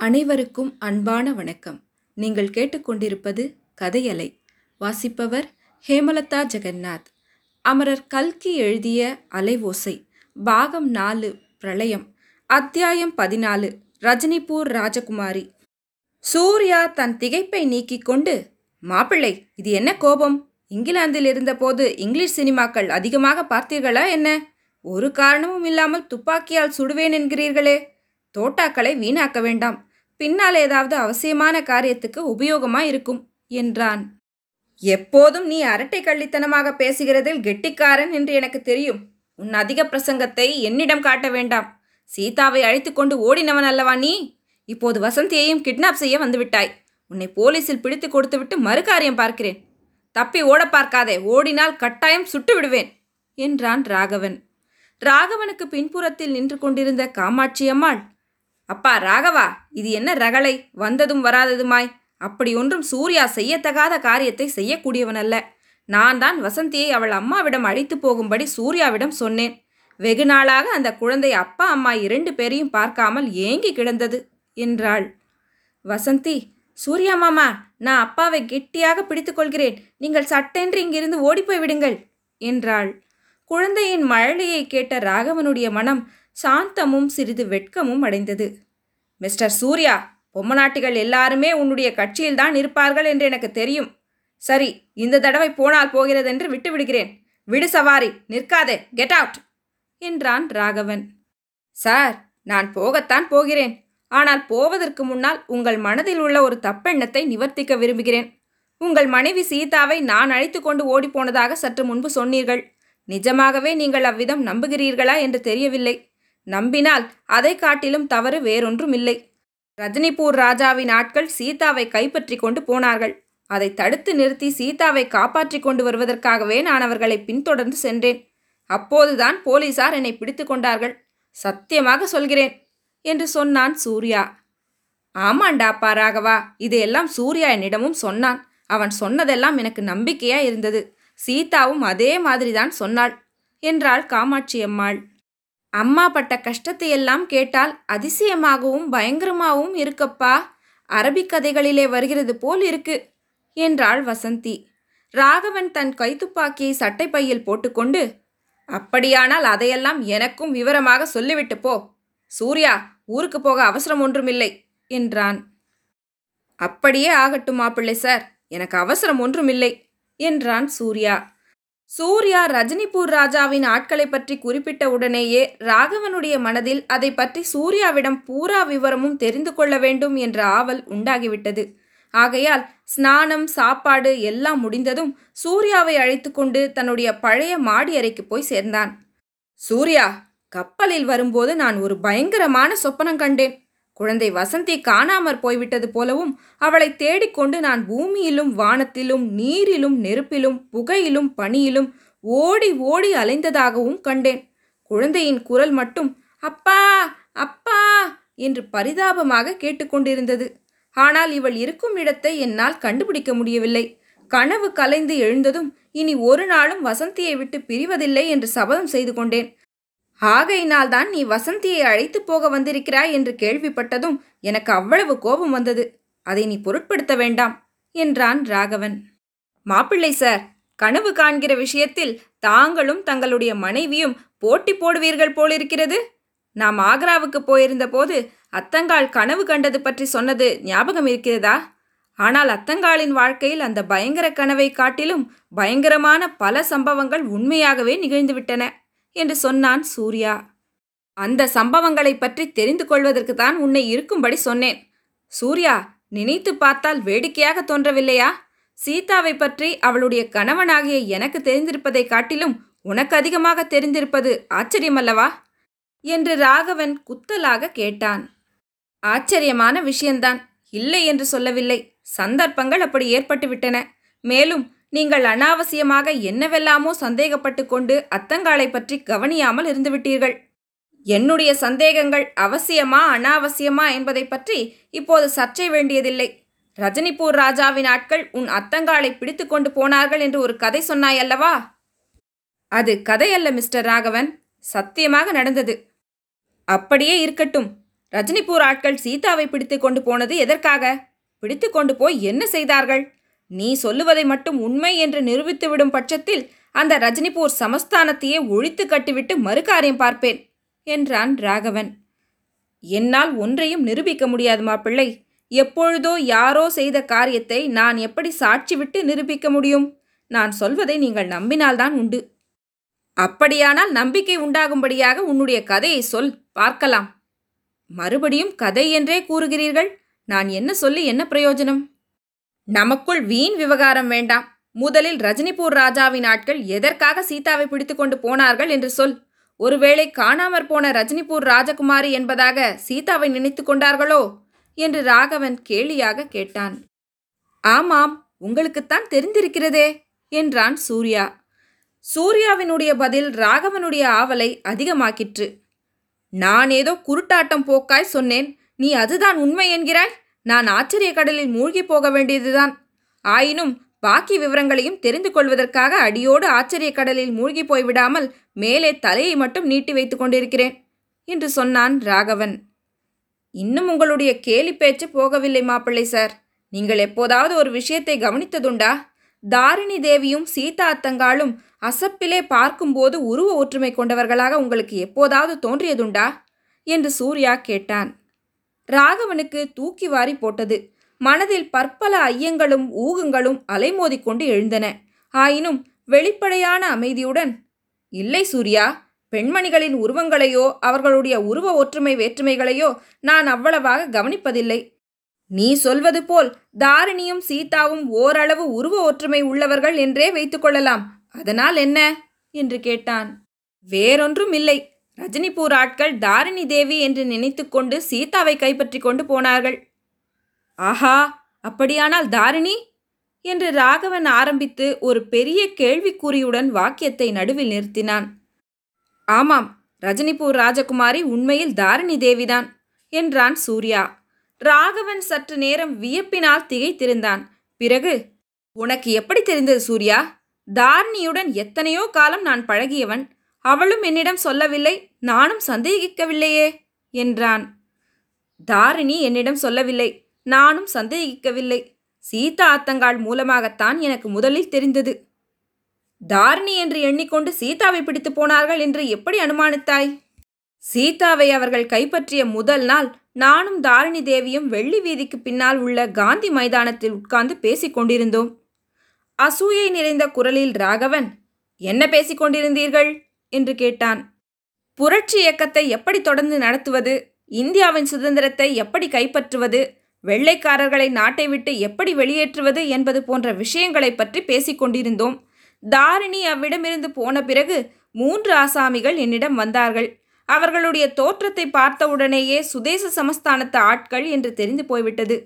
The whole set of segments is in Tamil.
அனைவருக்கும் அன்பான வணக்கம். நீங்கள் கேட்டுக்கொண்டிருப்பது கதையலை. வாசிப்பவர் ஹேமலதா ஜெகநாத். அமரர் கல்கி எழுதிய அலைவோசை பாகம் நாலு பிரளயம். அத்தியாயம் பதினாலு ரஜினிபூர் ராஜகுமாரி. சூர்யா தன் திகைப்பை நீக்கிக் கொண்டு மாப்பிள்ளை இது என்ன கோபம்? இங்கிலாந்தில் இருந்தபோது இங்கிலீஷ் சினிமாக்கள் அதிகமாக பார்த்தீர்களா என்ன? ஒரு காரணமும் இல்லாமல் துப்பாக்கியால் சுடுவேன் என்கிறீர்களே. தோட்டாக்களை வீணாக்க வேண்டாம். பின்னால் ஏதாவது அவசியமான காரியத்துக்கு உபயோகமாக இருக்கும் என்றான். எப்போதும் நீ அரட்டை கள்ளித்தனமாக பேசுகிறதில் கெட்டிக்காரன் என்று எனக்கு தெரியும். உன் அதிக பிரசங்கத்தை என்னிடம் காட்ட வேண்டாம். சீதாவை அழைத்து கொண்டு ஓடினவன் அல்லவா நீ? இப்போது வசந்தியையும் கிட்னாப் செய்ய வந்துவிட்டாய். உன்னை போலீஸில் பிடித்து கொடுத்துவிட்டு மறுகாரியம் பார்க்கிறேன். தப்பி ஓட பார்க்காதே. ஓடினால் கட்டாயம் சுட்டு விடுவேன் என்றான் ராகவன். ராகவனுக்கு பின்புறத்தில் நின்று கொண்டிருந்த காமாட்சி அம்மாள் அப்பா ராகவா இது என்ன ரகளை வந்ததும் வராததுமாய். அப்படி ஒன்றும் சூர்யா செய்யத்தகாத காரியத்தை செய்யக்கூடியவனல்ல நான் தான் வசந்தியை அவள் அம்மாவிடம் அழைத்து போகும்படி சூர்யாவிடம் சொன்னேன். வெகு நாளாக அந்த குழந்தை அப்பா அம்மா இரண்டு பேரையும் பார்க்காமல் ஏங்கி கிடந்தது என்றாள். வசந்தி சூர்யா மாமா நான் அப்பாவை கெட்டியாக பிடித்துக்கொள்கிறேன். நீங்கள் சட்டென்று இங்கிருந்து ஓடிப்போய் விடுங்கள் என்றாள். குழந்தையின் மழலையை கேட்ட ராகவனுடைய மனம் சாந்தமும் சிறிது வெட்கமும் அடைந்தது. மிஸ்டர் சூர்யா பொம்மநாட்டிகள் எல்லாருமே உன்னுடைய கட்சியில்தான் இருப்பார்கள் என்று எனக்கு தெரியும். சரி இந்த தடவை போனால் போகிறதென்று என்று விட்டுவிடுகிறேன். விடு சவாரி நிற்காதே கெட் அவுட்! என்றான் ராகவன். சார் நான் போகத்தான் போகிறேன். ஆனால் போவதற்கு முன்னால் உங்கள் மனதில் உள்ள ஒரு தப்பெண்ணத்தை நிவர்த்திக்க விரும்புகிறேன். உங்கள் மனைவி சீதாவை நான் அழைத்து கொண்டு ஓடிப்போனதாக சற்று முன்பு சொன்னீர்கள். நிஜமாகவே நீங்கள் அவ்விதம் நம்புகிறீர்களா என்று தெரியவில்லை. நம்பினால் அதை காட்டிலும் தவறு வேறொன்றும் இல்லை ரஜினிபூர் ராஜாவின் ஆட்கள் சீதாவை கைப்பற்றி கொண்டு போனார்கள். அதை தடுத்து நிறுத்தி சீதாவை காப்பாற்றி கொண்டு வருவதற்காகவே நான் அவர்களை பின்தொடர்ந்து சென்றேன். அப்போதுதான் போலீசார் என்னை பிடித்து கொண்டார்கள். சத்தியமாக சொல்கிறேன் என்று சொன்னான் சூர்யா. ஆமாண்டாப்பா ராகவா இதையெல்லாம் சூர்யா என்னிடமும் சொன்னான். அவன் சொன்னதெல்லாம் எனக்கு நம்பிக்கையா இருந்தது. சீதாவும் அதே மாதிரிதான் சொன்னாள் என்றாள் காமாட்சி அம்மாள். அம்மா பட்ட கஷ்டத்தையெல்லாம் கேட்டால் அதிசயமாகவும் பயங்கரமாகவும் இருக்கப்பா. அரபிக் கதைகளிலே வருகிறது போல் இருக்கு என்றாள் வசந்தி. ராகவன் தன் கைத்துப்பாக்கியை சட்டைப்பையில் போட்டுக்கொண்டு அப்படியானால் அதையெல்லாம் எனக்கும் விவரமாக சொல்லிவிட்டு போ. சூர்யா ஊருக்கு போக அவசரம் ஒன்றுமில்லை என்றான். அப்படியே ஆகட்டும் மாப்பிள்ளை சார் எனக்கு அவசரம் ஒன்றுமில்லை என்றான் சூர்யா. சூர்யா ரஜினிபூர் ராஜாவின் ஆட்களை பற்றி குறிப்பிட்ட உடனேயே ராகவனுடைய மனதில் அதை பற்றி சூர்யாவிடம் பூரா விவரமும் தெரிந்து கொள்ள வேண்டும் என்ற ஆவல் உண்டாகிவிட்டது. ஆகையால் ஸ்நானம் சாப்பாடு எல்லாம் முடிந்ததும் சூர்யாவை அழைத்து கொண்டு தன்னுடைய பழைய மாடி அறைக்கு போய் சேர்ந்தான். சூர்யா கப்பலில் வரும்போது நான் ஒரு பயங்கரமான சொப்பனம் கண்டேன். குழந்தை வசந்தி காணாமற் போய்விட்டது போலவும் அவளை தேடிக்கொண்டு நான் பூமியிலும் வானத்திலும் நீரிலும் நெருப்பிலும் புகையிலும் பனியிலும் ஓடி ஓடி அலைந்ததாகவும் கண்டேன். குழந்தையின் குரல் மட்டும் அப்பா அப்பா என்று பரிதாபமாக கேட்டுக்கொண்டிருந்தது. ஆனால் இவள் இருக்கும் இடத்தை என்னால் கண்டுபிடிக்க முடியவில்லை. கனவு கலைந்து எழுந்ததும் இனி ஒரு நாளும் வசந்தியை விட்டு பிரிவதில்லை என்று சபதம் செய்து கொண்டேன். ஆகையினால் தான் நீ வசந்தியை அழைத்து போக வந்திருக்கிறாய் என்று கேள்விப்பட்டதும் எனக்கு அவ்வளவு கோபம் வந்தது. அதை நீ பொருட்படுத்த வேண்டாம் என்றான் ராகவன். மாப்பிள்ளை சார் கனவு காண்கிற விஷயத்தில் தாங்களும் தங்களுடைய மனைவியும் போட்டி போடுவீர்கள் போலிருக்கிறது. நாம் ஆக்ராவுக்கு போயிருந்த போது அத்தங்கால் கனவு கண்டது பற்றி சொன்னது ஞாபகம் இருக்கிறதா? ஆனால் அத்தங்காலின் வாழ்க்கையில் அந்த பயங்கர கனவை காட்டிலும் பயங்கரமான பல சம்பவங்கள் உண்மையாகவே நிகழ்ந்துவிட்டன என்று சொன்னான் சூர்யா. அந்த சம்பவங்களை பற்றி தெரிந்து கொள்வதற்கு தான் உன்னை இருக்கும்படி சொன்னேன். சூர்யா நினைத்து பார்த்தால் வேடிக்கையாக தோன்றவில்லையா? சீதாவை பற்றி அவளுடைய கணவனாகிய எனக்கு தெரிந்திருப்பதை காட்டிலும் உனக்கு அதிகமாக தெரிந்திருப்பது ஆச்சரியமல்லவா? என்று ராகவன் குத்தலாக கேட்டான். ஆச்சரியமான விஷயந்தான் இல்லை என்று சொல்லவில்லை. சந்தர்ப்பங்கள் அப்படி ஏற்பட்டுவிட்டன. மேலும் நீங்கள் அனாவசியமாக என்னவெல்லாமோ சந்தேகப்பட்டு கொண்டு அத்தங்காளை பற்றி கவனியாமல் இருந்துவிட்டீர்கள். என்னுடைய சந்தேகங்கள் அவசியமா அனாவசியமா என்பதை பற்றி இப்போது சர்ச்சை வேண்டியதில்லை. ரஜினிபூர் ராஜாவின் ஆட்கள் உன் அத்தங்காளை பிடித்து கொண்டு போனார்கள் என்று ஒரு கதை சொன்னாய் அல்லவா? அது கதையல்ல மிஸ்டர் ராகவன். சத்தியமாக நடந்தது. அப்படியே இருக்கட்டும். ரஜினிபூர் ஆட்கள் சீதாவை பிடித்து கொண்டு போனது எதற்காக? பிடித்து கொண்டு போய் என்ன செய்தார்கள்? நீ சொல்லுவதை மட்டும் உண்மை என்று நிரூபித்துவிடும் பட்சத்தில் அந்த ரஜினிபூர் சமஸ்தானத்தையே ஒழித்து கட்டிவிட்டு மறுகாரியம் பார்ப்பேன் என்றான் ராகவன். என்னால் ஒன்றையும் நிரூபிக்க முடியாது மாப்பிள்ளை. எப்பொழுதோ யாரோ செய்த காரியத்தை நான் எப்படி சாட்சி விட்டு நிரூபிக்க முடியும்? நான் சொல்வதை நீங்கள் நம்பினால்தான் உண்டு. அப்படியானால் நம்பிக்கை உண்டாகும்படியாக உன்னுடைய கதையை சொல் பார்க்கலாம். மறுபடியும் கதை என்றே கூறுகிறீர்கள்? நான் என்ன சொல்லி என்ன பிரயோஜனம்? நமக்குள் வீண் விவகாரம் வேண்டாம். முதலில் ரஜினிபூர் ராஜாவின் ஆட்கள் எதற்காக சீதாவை பிடித்து கொண்டு போனார்கள் என்று சொல். ஒருவேளை காணாமற் போன ரஜினிபூர் ராஜகுமாரி என்பதாக சீதாவை நினைத்து கொண்டார்களோ? என்று ராகவன் கேலியாக கேட்டான். ஆமாம் உங்களுக்குத்தான் தெரிந்திருக்கிறதே என்றான் சூர்யா. சூர்யாவினுடைய பதில் ராகவனுடைய ஆவலை அதிகமாக்கிற்று. நான் ஏதோ குருட்டாட்டம் போக்காய் சொன்னேன் நீ அதுதான் உண்மை என்கிறாய்? நான் ஆச்சரிய கடலில் மூழ்கி போக வேண்டியதுதான். ஆயினும் பாக்கி விவரங்களையும் தெரிந்து கொள்வதற்காக அடியோடு ஆச்சரிய கடலில் மூழ்கி போய்விடாமல் மேலே தலையை மட்டும் நீட்டி வைத்துக் கொண்டிருக்கிறேன் என்று சொன்னான் ராகவன். இன்னும் உங்களுடைய கேலி பேச்சு போகவில்லை மாப்பிள்ளை சார். நீங்கள் எப்போதாவது ஒரு விஷயத்தை கவனித்ததுண்டா? தாரிணி தேவியும் சீதா அத்தங்காளும் அசப்பிலே பார்க்கும்போது உருவ ஒற்றுமை கொண்டவர்களாக உங்களுக்கு எப்போதாவது தோன்றியதுண்டா? என்று சூர்யா கேட்டான். ராகவனுக்கு தூக்கி வாரி போட்டது. மனதில் பற்பல ஐயங்களும் ஊகங்களும் அலைமோதிக்கொண்டு எழுந்தன. ஆயினும் வெளிப்படையான அமைதியுடன் இல்லை சூர்யா பெண்மணிகளின் உருவங்களையோ அவர்களுடைய உருவ ஒற்றுமை வேற்றுமைகளையோ நான் அவ்வளவாக கவனிப்பதில்லை. நீ சொல்வது போல் தாரிணியும் சீதாவும் ஓரளவு உருவ ஒற்றுமை உள்ளவர்கள் என்றே வைத்துக்கொள்ளலாம் அதனால் என்ன? என்று கேட்டான். வேறொன்றும் இல்லை. ரஜினிபூர் ஆட்கள் தாரிணி தேவி என்று நினைத்துக்கொண்டு சீதாவை கைப்பற்றி கொண்டு போனார்கள். ஆஹா அப்படியானால் தாரிணி? என்று ராகவன் ஆரம்பித்து ஒரு பெரிய கேள்விக்குறியுடன் வாக்கியத்தை நடுவில் நிறுத்தினான். ஆமாம் ரஜினிபூர் ராஜகுமாரி உண்மையில் தாரிணி தேவிதான் என்றான் சூர்யா. ராகவன் சற்று நேரம் வியப்பினால் திகைத்திருந்தான். பிறகு உனக்கு எப்படி தெரிந்தது சூர்யா? தாரிணியுடன் எத்தனையோ காலம் நான் பழகியவன். அவளும் என்னிடம் சொல்லவில்லை நானும் சந்தேகிக்கவில்லையே என்றான். தாரிணி என்னிடம் சொல்லவில்லை நானும் சந்தேகிக்கவில்லை. சீதா அத்தங்காள் மூலமாகத்தான் எனக்கு முதலில் தெரிந்தது. தாரிணி என்று எண்ணிக்கொண்டு சீதாவை பிடித்து போனார்கள் என்று எப்படி அனுமானித்தாய்? சீதாவை அவர்கள் கைப்பற்றிய முதல் நாள் நானும் தாரிணி தேவியும் வெள்ளி வீதிக்கு பின்னால் உள்ள காந்தி மைதானத்தில் உட்கார்ந்து பேசிக் கொண்டிருந்தோம். அசூயை நிறைந்த குரலில் ராகவன் என்ன பேசிக் கொண்டிருந்தீர்கள்? என்று கேட்டான். புரட்சி இயக்கத்தை எப்படி தொடர்ந்து நடத்துவது? இந்தியாவின் சுதந்திரத்தை எப்படி கைப்பற்றுவது? வெள்ளைக்காரர்களை நாட்டை விட்டு எப்படி வெளியேற்றுவது என்பது போன்ற விஷயங்களை பற்றி பேசிக்கொண்டிருந்தோம் தாரிணி அவ்விடமிருந்து போன பிறகு மூன்று ஆசாமிகள் என்னிடம் வந்தார்கள். அவர்களுடைய தோற்றத்தை பார்த்தவுடனேயே சுதேச சமஸ்தானத்து ஆட்கள் என்று தெரிந்து போய்விட்டது.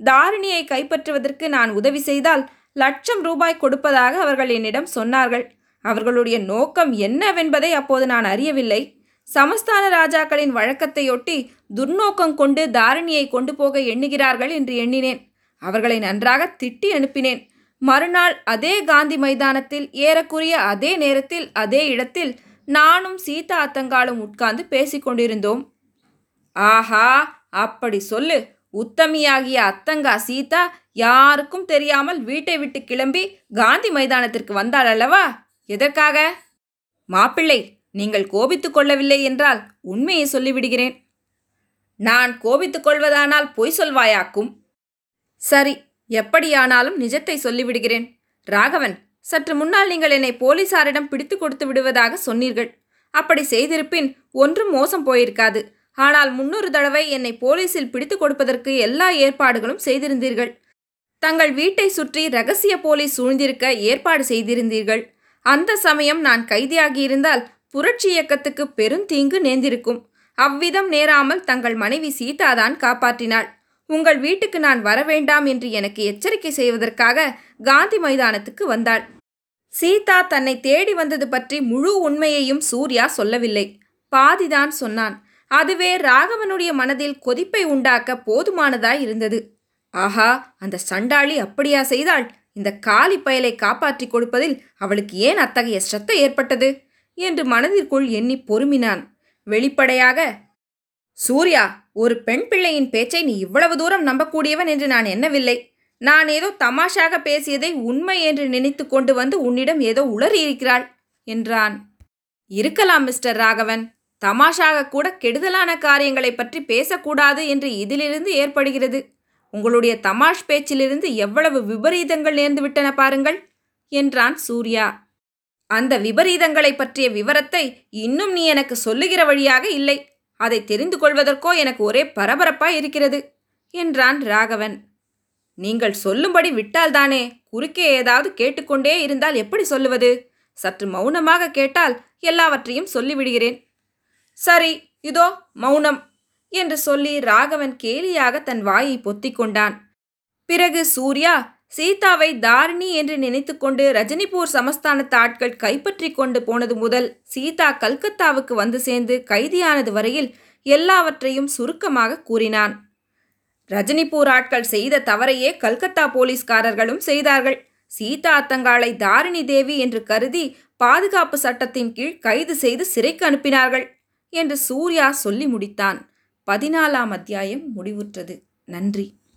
தாரிணியை கைப்பற்றுவதற்கு நான் உதவி செய்தால் லட்சம் ரூபாய் கொடுப்பதாக அவர்கள் என்னிடம் சொன்னார்கள். அவர்களுடைய நோக்கம் என்னவென்பதை அப்போது நான் அறியவில்லை. சமஸ்தான ராஜாக்களின் வழக்கத்தையொட்டி துர்நோக்கம் கொண்டு தாரிணியை கொண்டு போக எண்ணுகிறார்கள் என்று எண்ணினேன். அவர்களை நன்றாக திட்டி அனுப்பினேன். மறுநாள் அதே காந்தி மைதானத்தில் ஏறக்குறைய அதே நேரத்தில் அதே இடத்தில் நானும் சீதா அத்தங்காலும் உட்கார்ந்து பேசிக்கொண்டிருந்தோம் ஆஹா அப்படி சொல்லு. உத்தமியாகிய அத்தங்கா சீதா யாருக்கும் தெரியாமல் வீட்டை விட்டு கிளம்பி காந்தி மைதானத்திற்கு வந்தாள் அல்லவா? எதற்காக? மாப்பிள்ளை நீங்கள் கோபித்துக் கொள்ளவில்லை என்றால் உண்மையை சொல்லிவிடுகிறேன். நான் கோபித்துக் கொள்வதானால் பொய் சொல்வாயாக்கும்? சரி எப்படியானாலும் நிஜத்தை சொல்லிவிடுகிறேன். ராகவன் சற்று முன்னால் நீங்கள் என்னை போலீசாரிடம் பிடித்து கொடுத்து விடுவதாக சொன்னீர்கள். அப்படி செய்திருப்பின் ஒன்றும் மோசம் போயிருக்காது. ஆனால் முன்னொரு தடவை என்னை போலீஸில் பிடித்து கொடுப்பதற்கு எல்லா ஏற்பாடுகளும் செய்திருந்தீர்கள். தங்கள் வீட்டை சுற்றி ரகசிய போலீஸ் சூழ்ந்திருக்க ஏற்பாடு செய்திருந்தீர்கள். அந்த சமயம் நான் கைதியாகியிருந்தால் புரட்சி இயக்கத்துக்கு பெருந்தீங்கு நேர்ந்திருக்கும். அவ்விதம் நேராமல் தங்கள் மனைவி சீதாதான் காப்பாற்றினாள். உங்கள் வீட்டுக்கு நான் வரவேண்டாம் என்று எனக்கு எச்சரிக்கை செய்வதற்காக காந்தி மைதானத்துக்கு வந்தாள். சீதா தன்னை தேடி வந்தது பற்றி முழு உண்மையையும் சூர்யா சொல்லவில்லை. பாதிதான் சொன்னான். அதுவே ராகவனுடைய மனதில் கொதிப்பை உண்டாக்க போதுமானதாய் இருந்தது. ஆஹா அந்த சண்டாளி அப்படியா செய்தாள்? இந்த காலி பயலை காப்பாற்றி கொடுப்பதில் அவளுக்கு ஏன் அத்தகைய ஸ்ரத்தை ஏற்பட்டது? என்று மனதிற்குள் எண்ணி பொறுமினான். வெளிப்படையாக சூர்யா ஒரு பெண் பிள்ளையின் பேச்சை நீ இவ்வளவு தூரம் நம்பக்கூடியவன் என்று நான் எண்ணவில்லை. நான் ஏதோ தமாஷாக பேசியதை உண்மை என்று நினைத்து கொண்டு வந்து உன்னிடம் ஏதோ உளறியிருக்கிறாள் என்றான். இருக்கலாம் மிஸ்டர் ராகவன். தமாஷாக கூட கெடுதலான காரியங்களை பற்றி பேசக்கூடாது என்று இதிலிருந்து ஏற்படுகிறது. உங்களுடைய தமாஷ் பேச்சிலிருந்து எவ்வளவு விபரீதங்கள் நேர்ந்து விட்டன பாருங்கள் என்றான் சூர்யா. அந்த விபரீதங்களை பற்றிய விவரத்தை இன்னும் நீ எனக்கு சொல்லுகிற வழியாக இல்லை. அதை தெரிந்து கொள்வதற்கோ எனக்கு ஒரே பரபரப்பாய் இருக்கிறது என்றான் ராகவன். நீங்கள் சொல்லும்படி விட்டால்தானே குறுக்கே ஏதாவது கேட்டுக்கொண்டே இருந்தால் எப்படி சொல்லுவது? சற்று மௌனமாக கேட்டால் எல்லாவற்றையும் சொல்லிவிடுகிறேன். சரி இதோ மௌனம். என்று சொல்லி ராகவன் கேலியாக தன் வாயை பொத்திக் கொண்டான். பிறகு சூர்யா சீதாவை தாரிணி என்று நினைத்துக்கொண்டு ரஜினிபூர் சமஸ்தானத்து ஆட்கள் கைப்பற்றி கொண்டு போனது முதல் சீதா கல்கத்தாவுக்கு வந்து சேர்ந்து கைதியானது வரையில் எல்லாவற்றையும் சுருக்கமாக கூறினான். ரஜினிபூர் ஆட்கள் செய்த தவறையே கல்கத்தா போலீஸ்காரர்களும் செய்தார்கள். சீதா அத்தங்காளை தாரிணி தேவி என்று கருதி பாதுகாப்பு சட்டத்தின் கீழ் கைது செய்து சிறைக்கு அனுப்பினார்கள் என்று சூர்யா சொல்லி முடித்தான். பதினாலாம் அத்தியாயம் முடிவுற்றது. நன்றி.